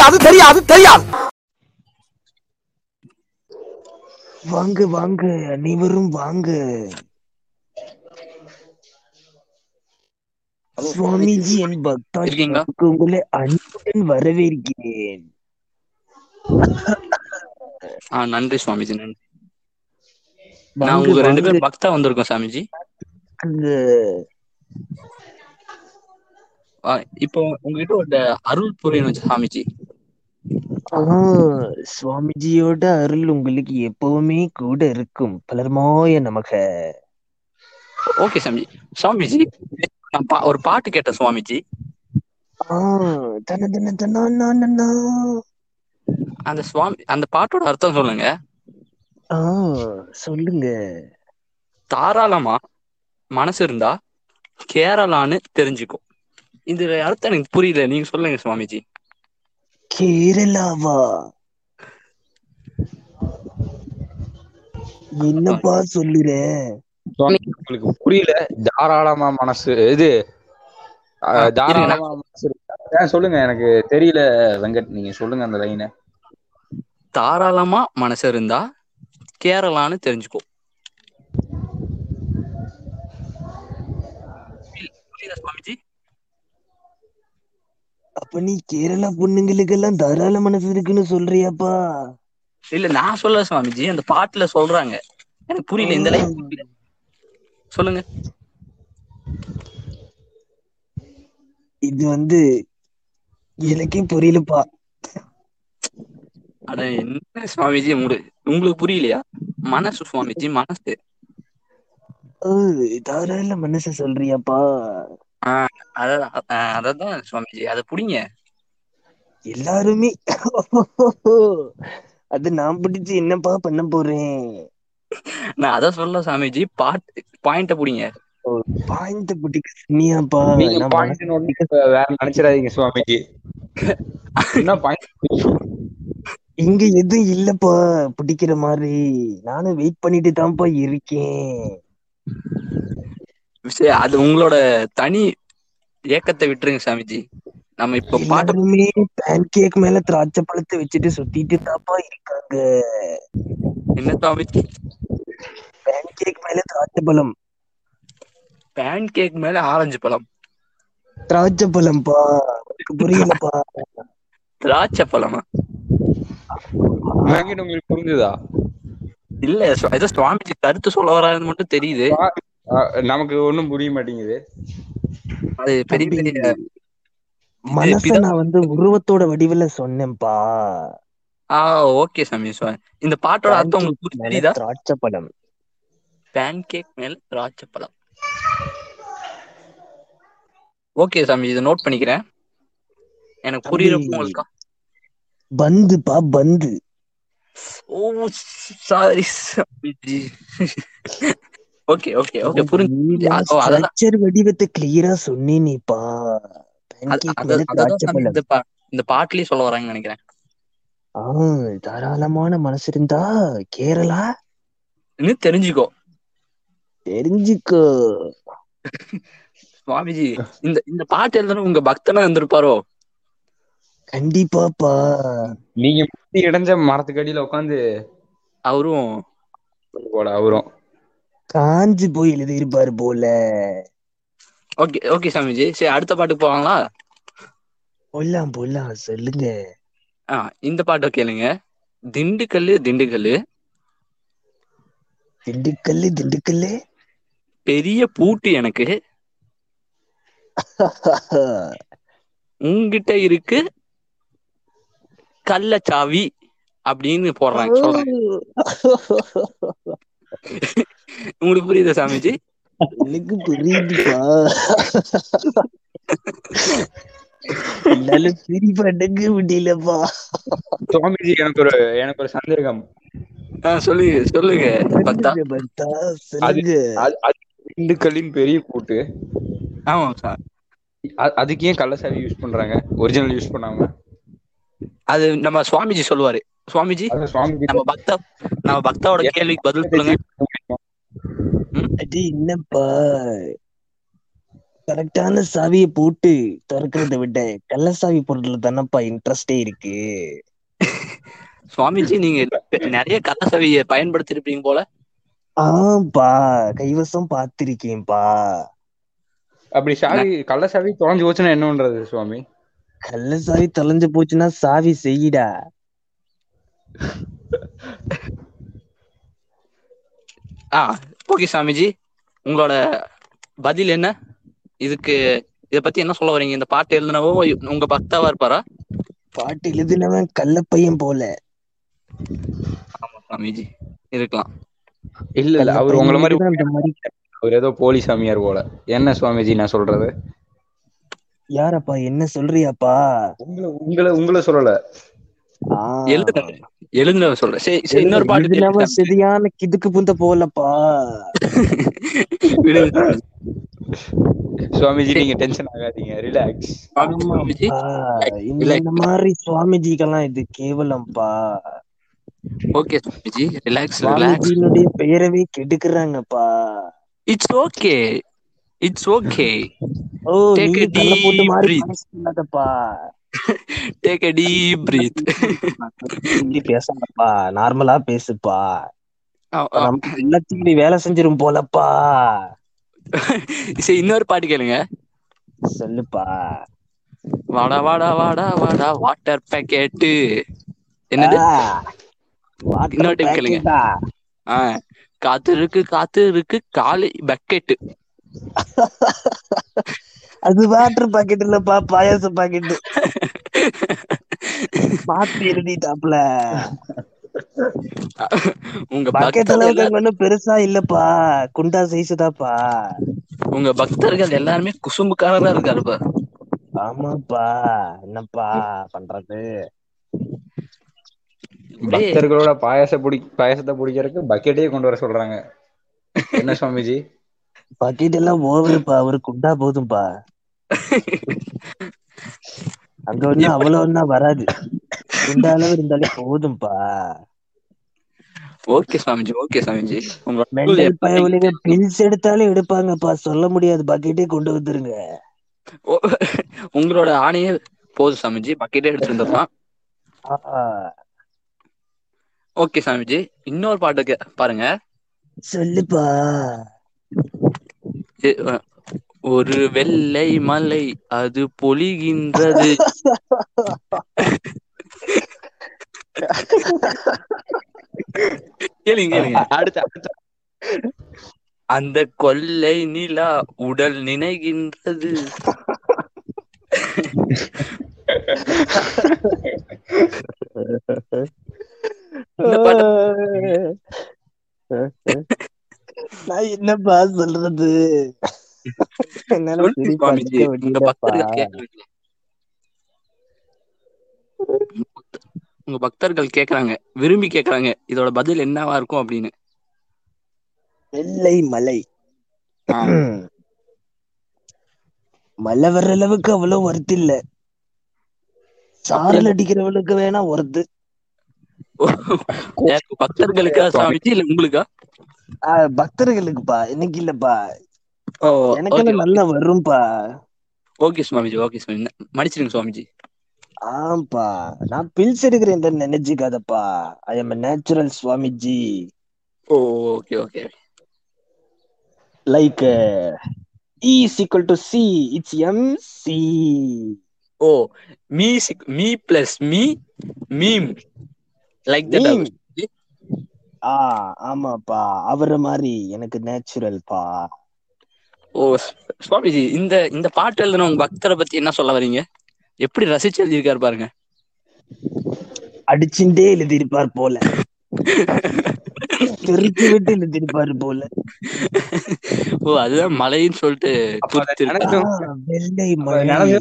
தெரியாது தெரியாது தெரியாது. வாங்க வாங்க அனைவரும் வாங்க. சுவாமிஜி என் பக்தா? உங்களை அன்புடன் வரவேற்கிறேன். ஆ நன்றி சுவாமிஜி நன்றி. நான் உங்களுக்கு ரெண்டு பேரும் பக்தா வந்திருக்கோம் சாமிஜி. இப்போ உங்ககிட்ட ஒரு அருள் புரியணும் சாமிஜி. ஆ, சுவாமிஜியோட அருள் உங்களுக்கு எப்பவுமே கூட இருக்கும். பலர்மாய நமக. ஓகே சாமிஜி சுவாமிஜி நான் ஒரு பாட்டு கேட்டேன் சுவாமிஜி. அந்த சுவாமி அந்த பாட்டோட அர்த்தம் சொல்லுங்க. சொல்லுங்க. தாராளமா மனசு இருந்தா கேரளான்னு தெரிஞ்சுக்கும். இது அர்த்தம் எனக்கு புரியல. நீங்க சொல்லுங்க சுவாமிஜி. கேரளாவா? என்னப்பா சொல்லுற? உங்களுக்கு புரியல? தாராளமா மனசு இது தாராளமா மனசு சொல்லுங்க எனக்கு தெரியல வெங்கட் நீங்க சொல்லுங்க அந்த லைனை தாராளமா மனசு இருந்தா கேரளான்னு தெரிஞ்சுக்கோ. புரியுதா சுவாமிஜி? அப்ப நீ கேரளா பொண்ணுங்களுக்கெல்லாம் தாராள மனசு இருக்குன்னு சொல்றியாப்பா? இல்ல நான் சொல்ல சுவாமிஜி. அந்த பாட்டுல சொல்றாங்க. எனக்கு புரியல இந்த லைன் புரியல. சொல்லுங்க. இது வந்து எனக்கே புரியலப்பா. அட என்ன சுவாமிஜி உங்களுக்கு உங்களுக்கு புரியலையா? மனசு சுவாமிஜி மனசு. தாராள மனசு சொல்றியாப்பா? அதான் சுவாமிஜி அதை புடிங்க. எல்லாருமே அது நான் பிடிச்சு என்னப்பா பண்ண போறேன்? நான் அதை சொல்ல சுவாமிஜி பாட்டு பாயிண்ட புடிங்க. பாயிண்ட் பிடிக்க சொன்னியாப்பா? நீங்க பாயிண்ட் நோட் வேற நினைச்சிடாதீங்க சுவாமிஜி. என்ன பாயிண்ட்? இங்க எதுவும் இல்லப்பா பிடிக்கிற மாதிரி. நானும் வெயிட் பண்ணிட்டு தான்ப்பா இருக்கேன். சரி, அது உங்களோட தனி ஏக்கத்தை விட்டுருங்க சாமிஜி. நம்ம இப்ப பாட்டு எல்லாருமே பேன் கேக் மேல திராட்சை பழத்தை வச்சுட்டு சுத்திட்டு தான்ப்பா இருக்காங்க. என்ன சாமிஜி? பேன் கேக் மேல திராட்சை பழம். பேன் கேக் மேல ஆரஞ்சு பழம். திராட்சை பழம்பா உனக்கு புரியலப்பா திராட்சை பழமா? உங்களுக்கு புரிஞ்சுதா? இல்ல ஏதோ சுவாமிஜி கருத்து சொல்ல வராதுன்னு மட்டும் தெரியுது. நமக்கு ஒண்ணும் புரிய மாட்டேங்குது. அது பெரிய பெரிய மனச நான் வந்து உருவத்தோட வடிவுல சொன்னேன்ப்பா. ஆ ஓகே சாமி சுவா- இந்த பாட்டோட அர்த்தம் உங்களுக்கு புரி- மேல தெரியுதா திராட்சை பழம் பேன் கேக் மேல திராட்சை பழம் ஓகே சாமி இதை நோட் பண்ணிக்கிறேன். எனக்கு. புரியுறப்போ உங்களுக்கு? பந்துப்பா பந்து. ஓ sorry Swamiji. Okay okay okay புரிஞ்சு. வடிவத்தை கிளியரா பழம் இந்த பா- இந்த பாட்டுலயே சொல்ல வராங்கன்னு நினைக்கிறேன். ஆ தாராளமான மனசு இருந்தா கேரளா? தெரிஞ்சுக்கோ. தெரிஞ்சுக்கோ. சுவாமிஜி இந்த இந்த பாட்டு எழுதுன உங்க பக்தனா இருந்திருப்பாரோ? கண்டிப்பாப்பா. நீங்க இடைஞ்ச மரத்துக்கு அடியில உட்காந்து அவரும் அவரும். காஞ்சு போய் எழுதியிருப்பாரு போல. Okay okay Swamiji. சரி அடுத்த பாட்டுக்கு போவாங்களா போலாம் போலாம் சொல்லுங்க. ஆ இந்த பாட்டை கேளுங்க. திண்டுக்கல்லு திண்டுக்கல்லு. திண்டுக்கல்லு திண்டுக்கல்லு. பெரிய பூட்டு எனக்கு. உங்ககிட்ட இருக்கு கள்ளச்சாவி அப்படின்னு போடுறாங்க சொல்றாங்க. உங்களுக்கு புரியுதா சாமிஜி? எனக்கு புரியுதுப்பா. என்னால சிரிப்பு அடங்க முடியலப்பா. சுவாமிஜி எனக்கு ஒரு எனக்கு ஒரு சந்தேகம். சொல்லுங்க சொல்லுங்க திண்டுக்கல்லின் பெரிய கூட்டு. ஆமா சார். அதுக்கு ஏன் கள்ளசாவி யூஸ் பண்றாங்க? ஒரிஜினல் யூஸ் பண்ணாம? அது நம்ம சுவாமிஜி சொல்லுவாரு. சுவாமிஜி நம்ம பக்தா நம்ம பக்தாவோட கேள்விக்கு பதில் சொல்லுங்க. அது என்னப்பா? கரெக்டான சாவியை போட்டு திறக்கிறத விட கள்ள சாவி போடுறதுல தானப்பா இன்ட்ரெஸ்டே இருக்கு. சுவாமிஜி நீங்க நிறைய கள்ளசவியை பயன்படுத்திருப்பீங்க போல. ஆம்பா கைவசம் பார்த்திருக்கேன்பா அப்படி சாவி கள்ள சாவி தொலைஞ்சு போச்சுன்னா என்ன பண்றது சுவாமி? கள்ள சாவி தொலைஞ்சு போச்சுன்னா சாவி செய்யிடா. ஆ ஓகே சாமிஜி. உங்களோட பதில் என்ன? இதுக்கு இத பத்தி என்ன சொல்ல வரீங்க? இந்த பாட்டு எழுதினவோ உங்க பக்தாவா இருப்பாரா? பாட்டு எழுதினவன் கள்ள பையன் போல. ஆமா சாமிஜி. இருக்கலாம். இல்ல இல்ல அவர் உங்களை மாதிரி அவர் ஏதோ போலி சாமியார் போல. என்ன சுவாமிஜி நான் சொல்றது? யாரப்பா? என்ன சொல்றியாப்பா? உங்களை உங்களை உங்களை சொல்லல. ஆ, எழுதுனவர் எழுதுனவர் சொல்றேன். சரி சரி. இன்னொரு பாட்டு. சரியான கிதுக்கு புந்த போலப்பா. சாமிஜி. சுவாமிஜி நீங்க டென்ஷன் ஆகாதீங்க. ரிலாக்ஸ். இந்த மாதிரி சுவாமிஜிக்கெல்லாம் இது கேவலம்ப்பா ஓகே சாமிஜி ரிலாக்ஸ் ரிலாக்ஸ் சுவாமிஜியினுடைய பெயரவே கெடுக்குறாங்கப்பா. It's okay it's okay oh Take நீ a கள்ள போட்டு breath. பேசாதப்பா டேக் a deep breath. இப்படி பேசாதப்பா. நார்மலா பேசுப்பா. எல்லாத்தையும் வேலை செஞ்சிரும் போலப்பா. சரி இன்னொரு பாட்டு கேளுங்க. சொல்லுப்பா. வாடா வாடா வாடா வாடா வாட்டர் பேக்கெட்டு என்னது? இன்னொரு time கேளுங்க. ஆ? காத்து இருக்கு காத்து இருக்கு காலி பக்கெட்டு அது வாட்டர் பாக்கெட் இல்லப்பா பாயாச பாக்கெட் மாத்தி எழுதிட்டாப்ல. உங்க பக்கெட் பக்தர்கள் அளவுக்கு ஒண்ணும் பெருசா இல்லப்பா. குண்டா சைஸ் தான்ப்பா. உங்க பக்தர்கள் எல்லாருமே குசும்புக்காரரா இருக்காருப்பா ஆமாப்பா. என்னப்பா பண்றது? பக்தர்களோட பாயாச புடி பாயாசத்தை பிடிக்கிறதுக்கு பக்கெட்டே கொண்டு வர சொல்றாங்க. என்ன சுவாமிஜி? பக்கெட் எல்லாம் ஓவருப்பா ஒரு குண்டா போதும்பா. அங்க ஒண்ணு அவ்வளவு ஒண்ணா வராது. குண்டா அளவு இருந்தாலே போதும்பா. ஓகே சுவாமிஜி ஓகே சுவாமிஜி உங்க பில்ஸ் எடுத்தாலே எடுப்பாங்கப்பா. சொல்ல முடியாது பக்கெட்டே கொண்டு வந்துருங்க. உங்களோட ஆணையே போதும் சாமிஜி பக்கெட்டே எடுத்துருந்தோம்? ஓகே சாமிஜி இன்னொரு பாட்டு கே- பாருங்க. சொல்லுப்பா. ஒரு வெள்ளை மலை அது பொழிகின்றது. கேளுங்க கேளுங்க. அடுத்த அடுத்த. அந்த கொல்லை நிலா உடல் நினைகின்றது. நான் என்னப்பா சொல்றது உங்க. பக்தர்கள் கேக்குறாங்க உங்க பக்தர்கள் கேக்குறாங்க விரும்பி கேக்குறாங்க இதோட பதில் என்னவா இருக்கும் அப்படின்னு வெள்ளை மலை. மழை வர்ற அளவுக்கு அவ்வளவு ஒர்த்து இல்ல சாரல் அடிக்கிறவளுக்கு வேணா ஒர்த்து? பக்தர்களுக்கா சாமிஜி இல்ல உங்களுக்கா பக்தர்களுக்குப்பா. எனக்கு இல்லப்பா. ஓ எனக்கு நல்லா வரும்பா. ஓகே சுவாமிஜி ஓகே சுவாமி மன்னிச்சிடுங்க சுவாமிஜி. ஆம்பா நான் பில்ஸ் எடுக்கிறேன் நினைச்சுக்காதப்பா. I am natural Swamiji. Oh okay okay. Like E is equal to C. It's MC. Oh me me plus me meme. Like that. ஆ ஆமாப்பா. அவர மாதிரி எனக்கு நேச்சுரல்பா ஓ சுவாமிஜி இந்த இந்த பாட்டு எழுதின உங்க பக்தரை பத்தி என்ன சொல்ல வரீங்க எப்படி ரசிச்சு எழுதியிருக்காரு பாருங்க. அடிச்சுட்டே எழுதியிருப்பார் போல. தெரிச்சு விட்டு எழுதியிருப்பாரு போல. ஓ அதுதான் மலைன்னு சொல்லிட்டு வெள்ளை மலை.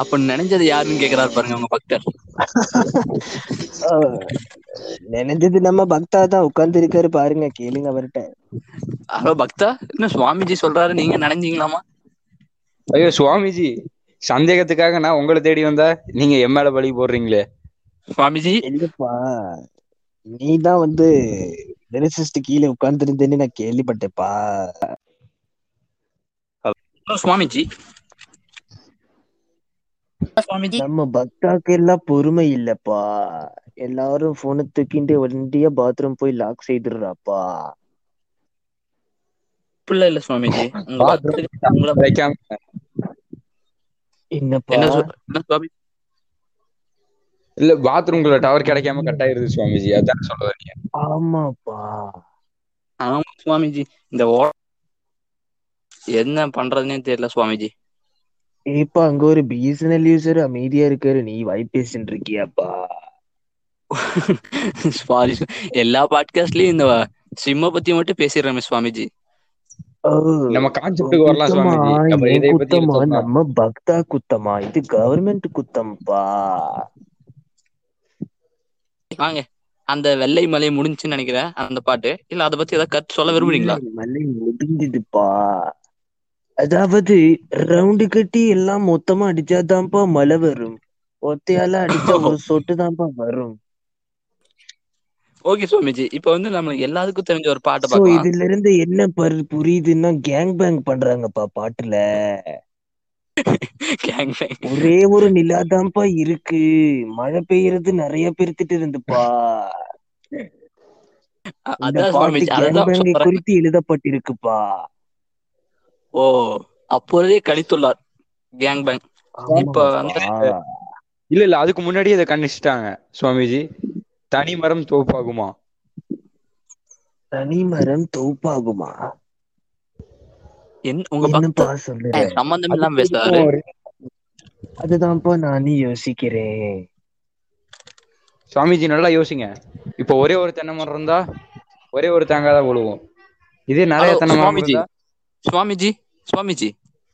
அப்ப நினைஞ்சது யாருன்னு கேக்குறாரு பாருங்க உங்க பக்தர். நினைஞ்சது நம்ம பக்தா தான் உட்கார்ந்து இருக்காரு பாருங்க கேளுங்க அவர்கிட்ட. ஹலோ பக்தா? என்ன சுவாமிஜி சொல்றாரு? நீங்க நினைஞ்சீங்களாமா? ஐயோ சுவாமிஜி சந்தேகத்துக்காக நான் உங்களை தேடி வந்தா நீங்க என் மேல பழி போடுறீங்களே. சுவாமிஜி? இல்லப்பா நீ தான் வந்து லிரிசிஸ்ட் கீழே உட்கார்ந்து இருந்தேன்னு நான் கேள்விப்பட்டேப்பா சுவாமிஜி. நம்ம பக்தாக்கு எல்லாம் பொறுமை இல்லப்பா. எல்லாரும் போனை தூக்கிட்டு வண்டியா பாத்ரூம் போய் லாக் செய்துடுறாப்பா. பிள்ளை இல்ல சுவாமிஜி. உங்களை வைக்காம. என்னப்பா? என்ன சொல்- என்ன சுவாமி? இல்ல பாத்ரூம்குள்ள டவர் கிடைக்காம கட் ஆயிருது சுவாமிஜி. அதான் சொல்ல வரீங்க ஆமாப்பா. ஆமா சுவாமிஜி. இந்த ஓ என்ன பண்றதுன்னே தெரியல சுவாமிஜி. ஏப்பா அங்க ஒரு பிஎஸ்என்எல் யூசர் அமைதியா இருக்காரு. நீ வாய் பேசிட்டு இருக்கியாப்பா சாரி எல்லா பாட்காஸ்ட்லயும் இந்த சிம்ம பத்தி மட்டும் பேசிடுறேன் சுவாமிஜி. ஓ, நம்ம கான்செப்டுக்கு வரலாம் குத்தமா, சுவாமிஜி. குத்தமா நம்ம பக்தா குத்தமா இது கவர்மெண்ட் குத்தம்ப்பா. வாங்க அந்த வெள்ளை மலை முடிஞ்சுன்னு நினைக்கிறேன் அந்த பாட்டு. இல்ல அத பத்தி ஏதாவது கருத்து சொல்ல விரும்புறீங்களா? மழை முடிஞ்சதுப்பா. அதாவது ரவுண்டு கட்டி எல்லாம் மொத்தமா அடிச்சாதான்ப்பா மழை வரும். ஒத்தையால அடிச்சா ஒரு சொட்டு தான்ப்பா வரும். ஓகே சுவாமிஜி இப்ப வந்து நம்மளுக்கு எல்லாத்துக்கும் தெரிஞ்ச ஒரு பாட்டை பார்க்கலாம். இதுல இருந்து என்ன பரு- புரியுதுன்னா கேங் பேங் பண்றாங்கப்பா பாட்டுல. Gang bang. ஒரே ஒரு நிலாதான்ப்பா இருக்கு. மழை பெய்யறது நிறைய பேர்த்திட்டு இருந்துப்பா. அதான் கேங் குறித்து எழுதப்பட்டிருக்குப்பா. ஓ அப்பொழுதே கணித்துள்ளார் கேங் பேங் இப்ப வந்து இல்ல இல்ல அதுக்கு முன்னாடியே இதை கணிச்சிட்டாங்க சுவாமிஜி. தனி மரம் தோப்பாகுமா? தனிமரம் தோப்பாகுமா? என்ன உங்க என்னப்பா பக்த சொல்லுற சம்பந்தம் இல்லாம பேசுறாரு அதுதான்ப்பா நானும் யோசிக்கிறேன். சுவாமிஜி நல்லா யோசிங்க. இப்போ ஒரே ஒரு தென்னை மரம் இருந்தா ஒரே ஒரு தேங்காய் தான் விழுவும் இதே நிறைய தென்னை மரம் இருந்தா சுவாமிஜி சுவாமிஜி.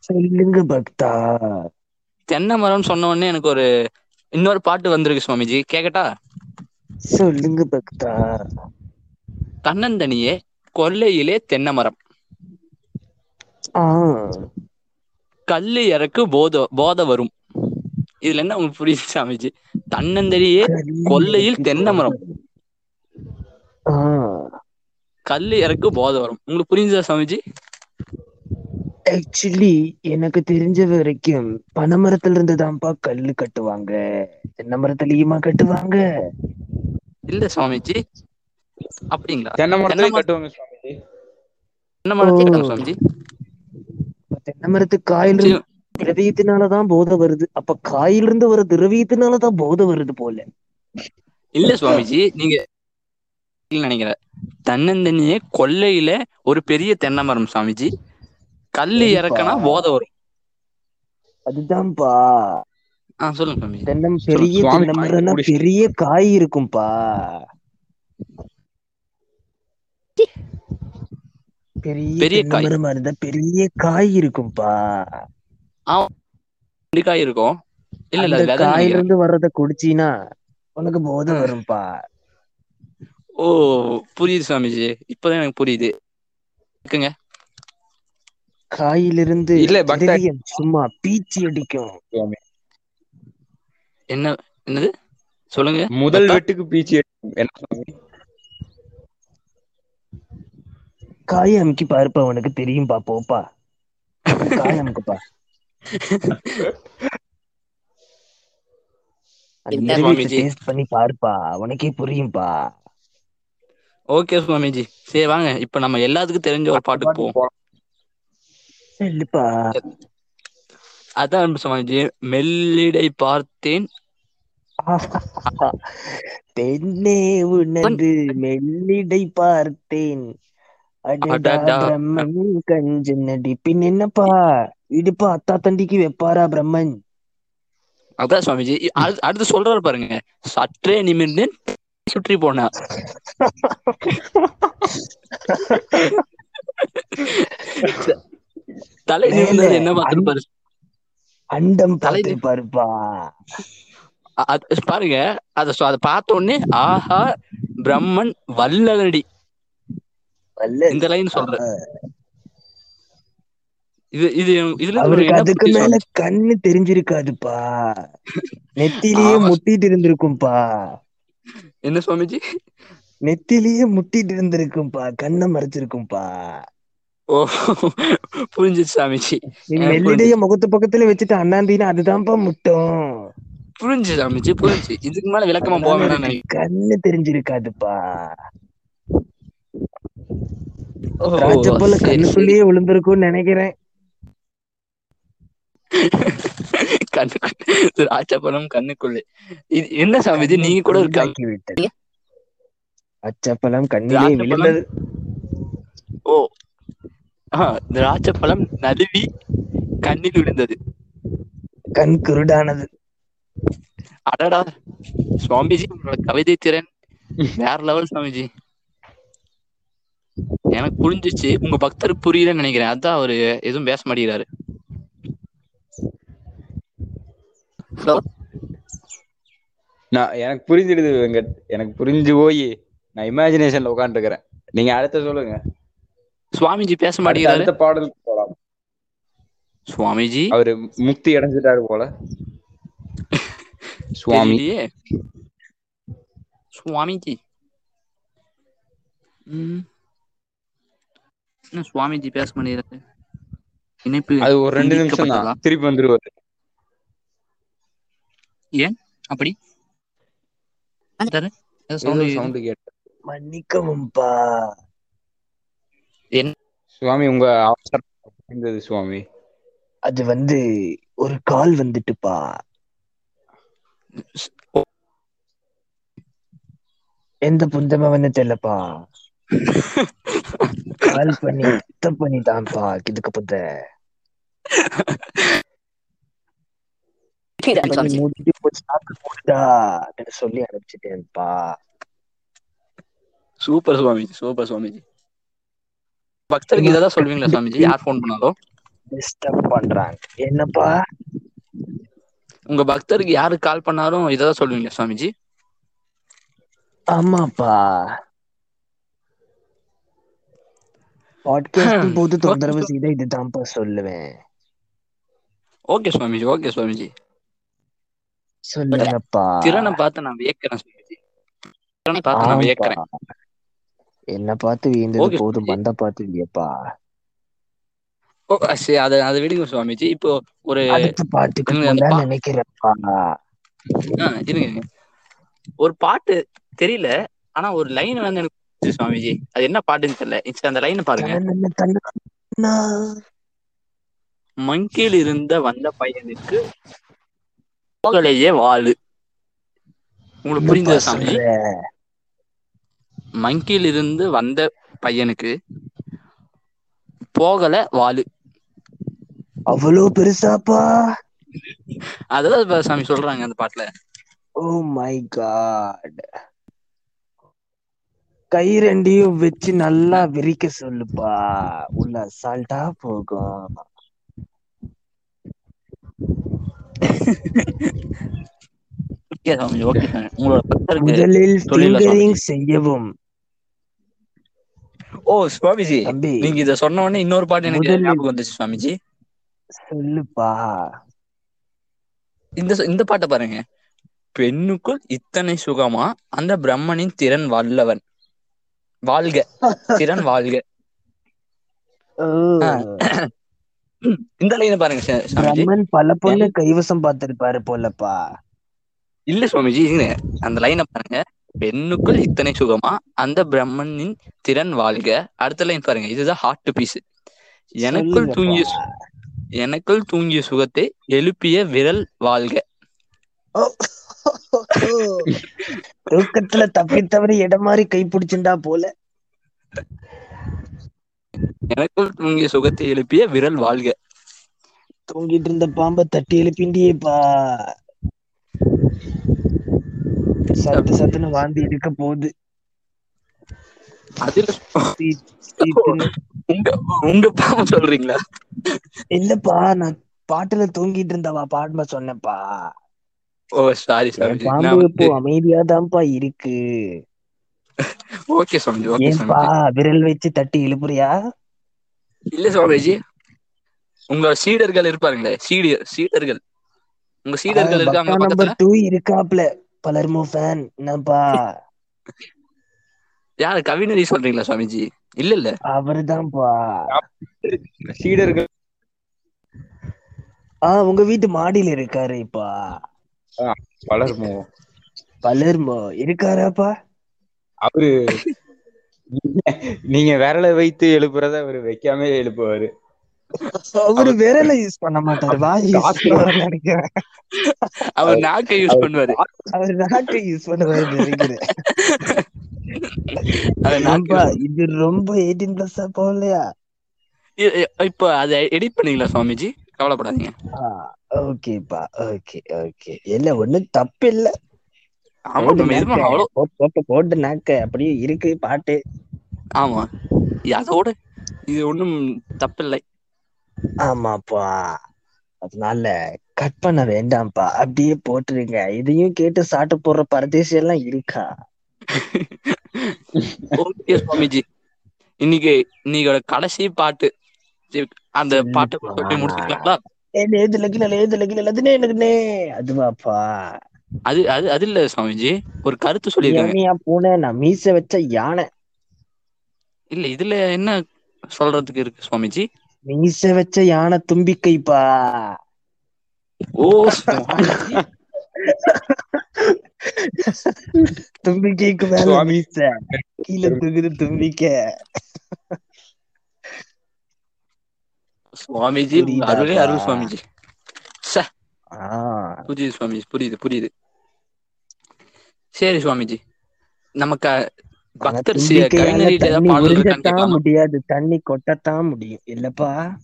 சொல்லுங்க பக்தா. தென்னை மரம் சொன்ன உடனே எனக்கு ஒரு இன்னொரு பாட்டு வந்திருக்கு சுவாமிஜி. கேக்கட்டா? சொல்லுங்க பக்தா. தன்னந்தனியே கொல்லையிலே தென்னை மரம். கல்லு இறக்கு போத போத வரும். இதுல என்ன உங்களுக்கு புரியுது சாமிஜி தன்னந்தனியே கொல்லையில் தென்னை மரம். கல்லு இறக்கு போத வரும். உங்களுக்கு புரியுதா சாமிஜி ஆக்சுவலி எனக்கு தெரிஞ்ச வரைக்கும் பனைமரத்துல இருந்து தான்ப்பா கல்லு கட்டுவாங்க. தென்னை மரத்துலயுமா கட்டுவாங்க. இல்ல சுவாமிஜி. அப்படிங்களா? தென்னை மரம் கட்டுவாங்க சுவாமிஜி. தென்னை சுவாமிஜி. தென்னை மரத்து காயில திரவியத்தினாலதான் போதை வருது. அப்ப காயில இருந்து வர திரவியத்தினாலதான் போதை வருது போல. இல்ல சுவாமிஜி நீங்க நினைக்கிறேன். தன்னந்தனியே கொல்லையில ஒரு பெரிய தென்னை மரம் சாமிஜி கல்லு. இறக்கனா போத வரும். அதுதான்ப்பா. ஆ சொல்லுங்க தென்னம் பெரிய சுவாமி தென்னை காய் மரம்னா குடிச்சிட்டு. பெரிய காய் இருக்கும்பா. பெரிய பெரிய காய். இருந்தா பெரிய காய் இருக்கும்பா. காய் இருக்கும். இல்ல இல்ல காயில. இருந்து வர்றத குடிச்சீனா உனக்கு போதை. வரும்பா. ஓ புரியுது சாமிஜி இப்பதான் எனக்கு புரியுது. இருக்குங்க. காயிலிருந்து இல்ல, பக்தா- திரவியம் சும்மா பீச்சி அடிக்கும். என்ன என்னது? சொல்லுங்க. முதல்? வெட்டுக்கு பீச்சி காய் அமுக்கி பாருப்பா உனக்கு தெரியும்பா போப்பா. காய் அமுக்குப்பா. பண்ணி பாருப்பா உனக்கே புரியும்பா. ஓகே சுவாமிஜி. சரி வாங்க இப்ப நம்ம எல்லாத்துக்கும் தெரிஞ்ச ஒரு பாட்டுக்கு போவோம். இல்லப்பா அதான் சுவாமிஜி மெல்லிடை பார்த்தேன். பெண்ணே உனது மெல்லிடை பார்த்தேன். அடடா அடடா. பிரம்மன் கஞ்ச நடி பின் என்னப்பா? இடுப்பா அத்தா தண்டிக்கு வெப்பாரா பிரம்மன்? அதான் சுவாமிஜி அடுத்து சொல்றாரு பாருங்க. சற்றே நிமிர்ந்தேன் சுற்றி போனா. தலை நிமிர்ந்தது என்ன பார்த்திருப்பாரு? அண்டம் தலை- அது பாருங்க. அத அத பார்த்த உடனே ஆஹா பிரம்மன் வல்லலடி. வல்ல இந்த லைன் சொல்ற இது இது இதுல அதுக்கு மேல? கண்ணு தெரிஞ்சிருக்காதுப்பா. நெத்திலேயே. முட்டிட்டு இருந்திருக்கும்பா என்ன சுவாமிஜி? நெத்திலேயே முட்டிட்டு இருந்திருக்கும்பா கண்ணை மறைச்சிருக்கும்பா. ஓ புரிஞ்சிச்சு சாமிஜி. மெல்லிடைய முகத்து பக்கத்துல வச்சுட்டு அண்ணாந்தினா அதுதான்ப்பா முட்டும். புரிஞ்சு சாமிஜி புரிஞ்சு இதுக்கு மேல விளக்கமா போக எனக்கு கண்ணு தெரிஞ்சிருக்காதுப்பா. ஓ திராட்சை போல சரி சரி. கண்ணுக்குள்ளேயே விழுந்திருக்கும்னு நினைக்கிறேன். கண்ணுக்குள்ள திராட்சை பழம் கண்ணுக்குள்ளே. இது என்ன சாமிஜி கண்ணை நீங்க கூட இருக்க குருடாக்கி விட்டது அச்சப்பழம் கண்ணிலே விழுந்தது. ஓ திராட்சை பழம் நழுவி கண்ணில் விழுந்தது. கண் குருடானது. அடடா சுவாமிஜி உங்களோட கவிதை திறன் வேற லெவல் சுவாமிஜி. எனக்கு புரிஞ்சிச்சு. உங்க பக்தருக்கு புரியலன்னு நினைக்கிறேன். அதான் அவரு எதுவும் பேச மாட்டேங்கிறாரு. ஹலோ. நான் எனக்கு புரிஞ்சிடுது வெங்கட். எனக்கு புரிஞ்சு போய் நான் இமேஜினேஷன்ல உட்காந்துருக்கிறேன் நீங்க அடுத்த சொல்லுங்க. சுவாமிஜி பேச மாட்டேங்கிறாரு. அடுத்த பாடலுக்கு போலாம். சுவாமிஜி? அவரு முக்தி அடைஞ்சிட்டாரு போல. சுவாமி. சுவாமிஜி. என்ன சுவாமிஜி பேச மாட்டேங்கிறாரு? இணைப்பு அது ஒரு ரெண்டு நிமிஷம்? தான். திருப்பி வந்துருவாரு. ஏன்? அப்படி. சவுண்ட் கேட்டு மன்னிக்கவும்பா சுவாமி உங்க இருந்தது சுவாமி. அது வந்து ஒரு கால் வந்துட்டுப்பா. எந்த புந்தமவன்னு தெரியலப்பா. கால் பண்ணி சுத்த பண்ணிட்டான்ப்பா இதுக்கு புத்த சொல்லி அனுப்பிச்சிட்டேன்ப்பா. Super Swamiji super Swamiji. பக்தருக்கு இதெல்லாம் சொல்வீங்களா சுவாமிஜி? யார் ஃபோன் பண்ணாலும் டிஸ்டர்ப் பண்றாங்க. என்னப்பா? உங்க பக்தருக்கு யாரு கால் பண்ணாலும் இதெல்லாம் சொல்வீங்களா சுவாமிஜி? ஆமாப்பா. பாட்காஸ்டும் போது தொந்தரவு செய்த இதுதான்ப்பா சொல்லுவேன். Okay Swamiji okay Swamiji. சொல்லுங்கப்பா. திறனை பார்த்து நான் வியக்கிறேன் சுவாமிஜி. திறனை பார்த்து நான். வியக்கிறேன். என்ன பார்த்து வியந்தது போதும். பந்த பார்த்து வியப்பா அதை அதை விடுங்க சுவாமிஜி. இப்போ ஒரு அடுத்த பாட்டுக்கு இல்ல, அந்த போல பா- நினைக்கிறேன்ப்பா. ஆ, இருங்க. ஒரு பாட்டு தெரியல ஆனா ஒரு லைன் வந்து எனக்கு சுவாமிஜி. அது என்ன பாட்டுன்னு தெரியல. அந்த லைன் பாருங்க. மங்கில் இருந்த வந்த பையனுக்கு போகலையே வாழு. உங்களுக்கு புரிஞ்சது சாமிஜி சொல்ற? மங்கில் இருந்து வந்த பையனுக்கு போகல வாழு அவ்வளோ பெருசாப்பா? இப்ப சாமி சொல்றாங்க அந்த பாட்டுல. ஓ மை காட் கை ரெண்டையும் வச்சு நல்லா விரிக்க சொல்லுப்பா. உள்ள அசால்ட்டா போகும். முதலில் செய்யவும். ஓ சுவாமிஜி. நீங்க இத சொன்ன உடனே இன்னொரு பாட்டு எனக்கு ஞாபகம் வந்துச்சு சுவாமிஜி. சொல்லுப்பா. இந்த இந்த பாட்டை பாருங்க. பெண்ணுக்குள் இத்தனை சுகமா அந்த பிரம்மனின் திறன் வல்லவன். வாழ்க திறன் வாழ்க. இந்த லைனை பாருங்க பிரம்மன் பல பொண்ணு கைவசம் பார்த்திருப்பாரு போலப்பா. இல்ல சுவாமிஜி அந்த லைனை பாருங்க. பெண்ணுக்குள் இத்தனை சுகமா? அந்த பிரம்மனின் திறன் வாழ்க. அடுத்த லைன் பாருங்க. இதுதான் ஹார்ட் பீஸ் எனக்குள். தூங்கிய எனக்குள் தூங்கிய சுகத்தை எழுப்பிய விரல் வாழ்க. தூக்கத்துல தப்பி தவறி இடம் மாதிரி கை பிடிச்சிண்டா போல. எனக்குள் தூங்கிய சுகத்தை எழுப்பிய விரல் வாழ்க. தூங்கிட்டு இருந்த பாம்பை தட்டி எழுப்பிண்டியேப்பா. சத்து சத்துன்னு வாந்தி எடுக்க போகுது அதுல. உங்க உங்க பாவம் சொல்றீங்களா? இல்லப்பா நான் பாட்டுல தூங்கிட்டு இருந்தவா பாடுமா சொன்னப்பா ஓ சாரி சாமி பாம்பு இப்போ அமைதியாதான்ப்பா இருக்கு. ஓகே சாமி ஓகே ஏன்பா விரல் வச்சு தட்டி எழுப்புறியா இல்ல சுவாமிஜி உங்க சீடர்கள் இருப்பாருங்களே சீடியர் சீடர்கள். உங்க சீடர்கள் இருக்காங்க நம்பர் டூ இருக்காப்ல. பலர்மோ ஃபேன். என்னப்பா? யாரு கவினரி சொல்றீங்களா சுவாமிஜி? இல்ல இல்ல. அவருதான்ப்பா. சீடர்கள். ஆ உங்க வீட்டு மாடியில இருக்காரு இப்பா வளருமோ பலர்மோ இருக்காராப்பா? அவரு நீங்க விரலை வைத்து எழுப்புறத அவரு வைக்காம எழுப்புவாரு. அவரு விரல யூஸ் பண்ண மாட்டாரு. வாய் நினைக்கிறேன். அவர் நாக்கை யூஸ் பண்ணுவாரு. அவர் நாக்கை யூஸ் பண்ணுவாரு நினைக்கிறேன். இது ரொம்ப எயிட்டீன் பிளஸ் போகலையா? இப்ப அதை எடிட் பண்ணீங்களா சுவாமிஜி? கவலைப்படாதீங்க. ஓகேப்பா ஓகே ஓகே. இல்ல ஒண்ணும் தப்பு இல்ல. போட்டு போட்டு நாக்க அப்படியே இருக்கு பாட்டு. ஆமா. அதோட இது ஒண்ணும் தப்பில்லை ஆமாப்பா. அதனால கட் பண்ண வேண்டாம்ப்பா. அப்படியே போட்டுருங்க. இதையும் கேட்டு சாட்டு போடுற பரதேசி எல்லாம் இருக்கா? ஓகே சுவாமிஜி. இன்னைக்கு இன்னைக்கோட கடைசி பாட்டு. அந்த பாட்டை. சொல்லி முடிச்சுக்கலாங்களா? ஏ லேது லகில லேது லகில லதுனே எனக்குனே அதுவாப்பா. அது அது அது இல்ல சுவாமிஜி. ஒரு கருத்து சொல்லியிருக்காங்க ஏனியா பூனை நான் மீச வச்ச யானை. இல்ல இதுல என்ன சொல்றதுக்கு இருக்கு சுவாமிஜி? மீச வச்ச யானை தும்பிக்கைப்பா. ஓ தும்பிக்கைக்கு மேல. மீச. கீழே தூக்குது தும்பிக்கை. சுவாமிஜி? அருளே அருள் சுவாமிஜி. புரியுது சுவாமிஜி புரியுது புரியுது. சரி சுவாமிஜி. நமக்கு முடியாது. தண்ணி கொட்டத்தான் முடியும். இல்லப்பா.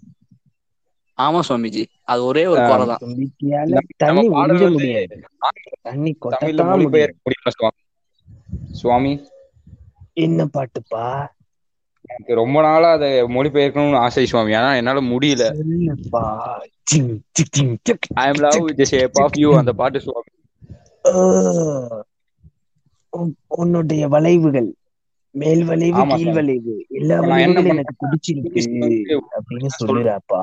ஆமா சுவாமிஜி. அது ஒரே ஒரு குறைதான் தண்ணி வந்து முடியாது. தண்ணி கொட்டத்தான் முடியும். சுவாமி? என்ன பாட்டுப்பா? எனக்கு ரொம்ப நாளா அதை மொழிபெயர்க்கணும்னு ஆசை சுவாமி. ஆனா என்னால முடியல. I am love the shape of you அந்த பாட்டு சுவாமி. உன்னுடைய வளைவுகள். மேல் வளைவு கீழ். வளைவு எல்லா வளைவுகளும்? எனக்கு பிடிச்சிருக்கு அப்படின்னு. சொல்லுறாப்பா.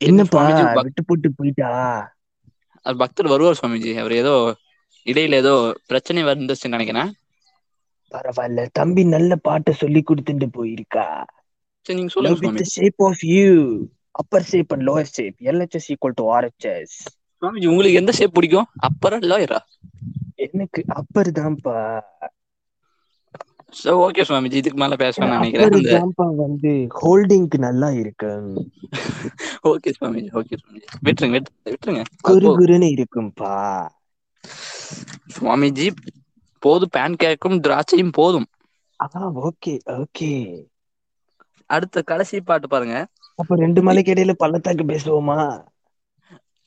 என்னப்பா விட்டு போட்டு போயிட்டா? அது பக்தர் வருவார் சுவாமிஜி. அவர் ஏதோ இடையில ஏதோ பிரச்சனை வந்துச்சுன்னு நினைக்கிறேன். பரவாயில்ல. தம்பி நல்ல பாட்டை சொல்லி கொடுத்துட்டு போயிருக்கா. சரி நீங்க சொல்லுங்க shape of you. Upper shape and lower shape. LHS equal to RHS Swamiji உங்களுக்கு எந்த ஷேப் பிடிக்கும்? அப்பரா லோயரா எனக்கு அப்பர் தான்ப்பா சோ ஓகே சுவாமிஜி இதுக்கு மேல பேசணும்னு நினைக்கிறேன். வந்து ஹோல்டிங்க்கு நல்லா இருக்கு. ஓகே சுவாமிஜி ஓகே சுவாமிஜி விட்டுருங்க விட்டு- விட்டுருங்க. குரு அப்போ குருன்னு இருக்கும்பா. சுவாமிஜி போதும் பேன் கேக்கும் திராட்சையும் போதும். ஆ ஓகே ஓகே அடுத்த கடைசி பாட்டு பாருங்க. அப்ப ரெண்டு மலைக்கு இடையில பள்ளத்தாக்கு பேசுவோமா?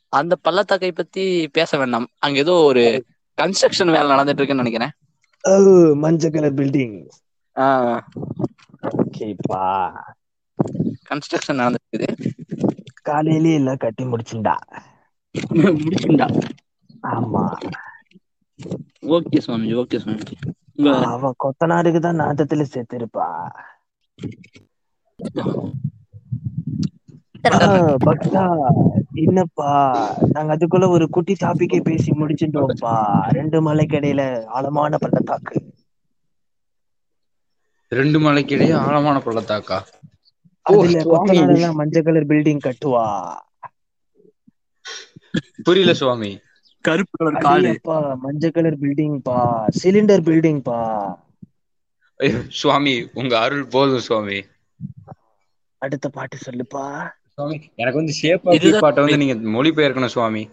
அந்த பள்ளத்தாக்கை பத்தி பேச வேண்டாம். அங்க ஏதோ ஒரு கன்ஸ்ட்ரக்ஷன் வேலை நடந்துட்டு இருக்குன்னு நினைக்கிறேன் ஓ மஞ்சள் கலர் பில்டிங் ஓகேப்பா கன்ஸ்ட்ரக்ஷன் நடந்துருக்குது காலையிலேயே எல்லாம் கட்டி முடிச்சுண்டா முடிச்சுண்டா ஆமா. ஓகே சுவாமிஜி ஓகே சுவாமிஜி அவன் கொத்தனாருக்கு தான் நாட்டத்துல செத்துருப்பா பக்தா. என்னப்பா நாங்க அதுக்குள்ள ஒரு குட்டி டாபிக்கே பேசி முடிச்சுட்டோம்ப்பா. ரெண்டு மலைக்கு இடையில ஆழமான பள்ளத்தாக்கு. ரெண்டு மலைக்கு இடையே ஆழமான பள்ளத்தாக்கா? அதுல எல்லாம் மஞ்சள் கலர் பில்டிங் கட்டுவா. புரியல சுவாமி. கருப்பு கலர் காடு. அடேயப்பா மஞ்சள் கலர் பில்டிங் பா சிலிண்டர் பில்டிங் பா சுவாமி உங்க அருள் போதும் சுவாமி. அடுத்த பாட்டு சொல்லுப்பா. சுவாமி எனக்கு வந்து ஷேப் ஆஃப் பாட்டை வந்து நீங்க மொழிபெயர்க்கணும் சுவாமி.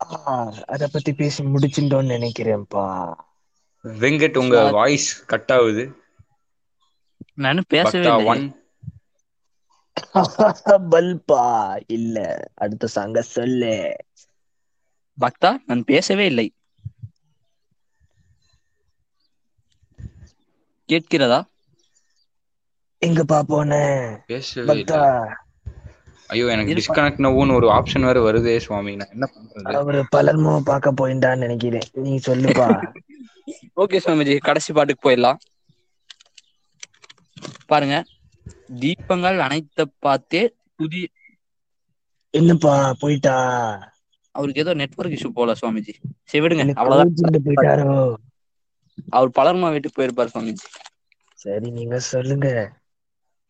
ஆ, அத பத்தி பேசி முடிச்சுட்டோம்னு நினைக்கிறேன்ப்பா. வெங்கட் உங்க வாய்ஸ் கட் ஆகுது. நானும் பேசவே ஒன். பல்பா? இல்ல அடுத்த சாங்க சொல்லு. பக்தா நான் பேசவே இல்லை. கேட்கிறதா? எங்கப்பா போன? பேசவே பக்தா. இல்லை. ஐயோ எனக்கு. டிஸ்கனெக்ட் நோன்னு ஒரு ஆப்ஷன் வேற வருதே சுவாமி. நான் என்ன பண்றது? அவரு பலர்மோ பார்க்க போயிட்டான்னு நினைக்கிறேன். நீ சொல்லுப்பா. ஓகே சுவாமிஜி கடைசி பாட்டுக்கு போயிடலாம். பாருங்க. தீபங்கள் அனைத்த பார்த்தே புதிய என்னப்பா போயிட்டா? அவருக்கு ஏதோ நெட்வொர்க் இஷ்யூ போல சுவாமிஜி. சரி விடுங்க. அவ்வளவுதான். போயிட்டாரோ? அவர் பலர்மா வீட்டுக்கு போயிருப்பார் சுவாமிஜி. சரி நீங்க சொல்லுங்க.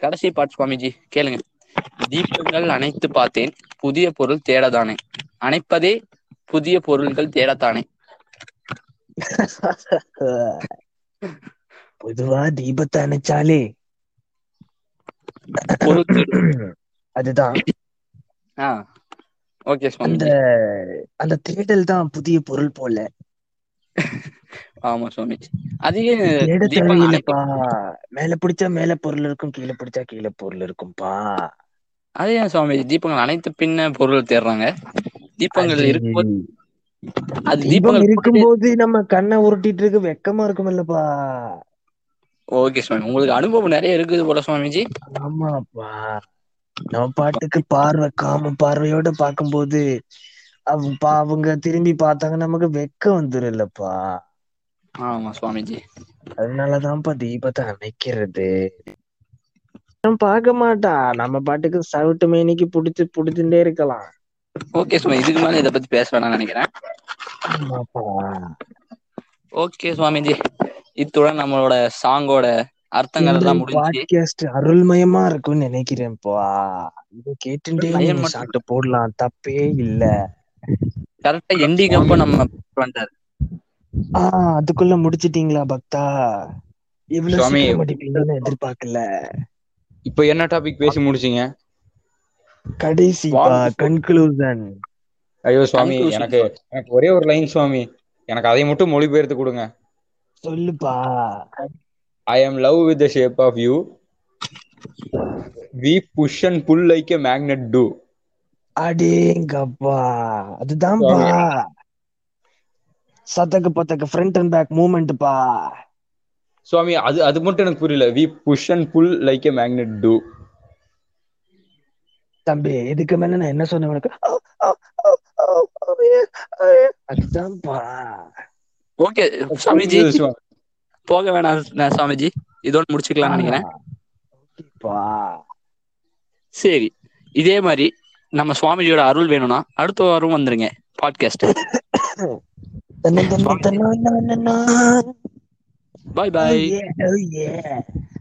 கடைசி பாட் சுவாமிஜி கேளுங்க. தீபங்கள் அனைத்து பார்த்தேன் புதிய பொருள் தேடத்தானே. அணைப்பதே புதிய பொருள்கள் தேடத்தானே. பொதுவா தீபத்தை அணைச்சாலே. அதுதான். அந்த அந்த தேடல் தான் புதிய பொருள் போல. ஆமா சுவாமிஜி அதிக மேல பிடிச்சா மேல பொருள் இருக்கும் கீழே பிடிச்சா கீழே பொருள் இருக்கும்பா. அதே ஏன் சுவாமிஜி தீபங்கள் அனைத்து பின்ன பொருள் தேடுறாங்க தீபங்கள் இருக்கும்போது அது தீபம் தீபங்கள் இருக்கும்போது நம்ம கண்ணை உருட்டிட்டு இருக்கு வெக்கமா இருக்குமில்லப்பா ஓகே சுவாமி. உங்களுக்கு அனுபவம் நிறைய இருக்குது போல சுவாமிஜி. ஆமாப்பா. நம்ம பாட்டுக்கு பார்வை காம பார்வையோட பார்க்கும்போது அவங்க அவங்க திரும்பி பார்த்தாங்க நமக்கு வெக்கம் வந்துரும் இல்லப்பா ஆமா சுவாமிஜி. அதனாலதான்ப்பா தீபத்தை அணைக்கிறது. அவன் பார்க்க மாட்டா நம்ம பாட்டுக்கு சவுட்டு மேனிக்கு புடிச்சு புடிச்சுட்டே இருக்கலாம். ஓகே சுவாமி இதுக்கு மேல இதை பத்தி பேச வேணாம்னு நினைக்கிறேன். ஓகே சுவாமிஜி இத்துடன் நம்மளோட சாங்கோட அர்த்தங்கள் எல்லாம் முடிஞ்சு. அருள்மயமா இருக்கும்னு நினைக்கிறேன்ப்பா. இதை கேட்டுட்டே சாப்பிட்டு போடலாம். தப்பே இல்ல. கரெக்டா எண்டிங் அப்ப நம்ம வந்துட்டாரு ஆஹ் அதுக்குள்ள முடிச்சிட்டீங்களா பக்தா? முடிப்பீங்கன்னு எதிர்பார்க்கல. இப்போ என்ன டாபிக் பேசி முடிச்சீங்க? கடைசிப்பா வாழ்த்து. கன்க்ளூசன் ஐயோ சுவாமி எனக்கு எனக்கு ஒரே ஒரு லைன் சுவாமி. எனக்கு அதை மட்டும் மொழிபெயர்த்து கொடுங்க. சொல்லுப்பா. I am love with the shape of you we push and pull like a magnet do அடேங்கப்பா. அதுதான்ப்பா. சத்தக்கு பத்தக்கு ஃப்ரண்ட் அண்ட் பேக் மூமெண்ட்ப்பா சுவாமி அது அது மட்டும் எனக்கு புரியல. We push and pull like a magnet do தம்பி இதுக்கு மேல நான் என்ன சொன்னேன் உனக்கு. அதுதான்ப்பா. ஓகே. சுவாமிஜி. போக வேணாம் சுவாமிஜி. இதோட முடிச்சுக்கலாம்னு நினைக்கிறேன். சரி இதே மாதிரி நம்ம சுவாமிஜியோட அருள் வேணும்னா அடுத்த வாரம் வந்துருங்க பாட்காஸ்ட். தன்ன தன்ன தன்ன பாய் பாய் Oh yeah, oh yeah.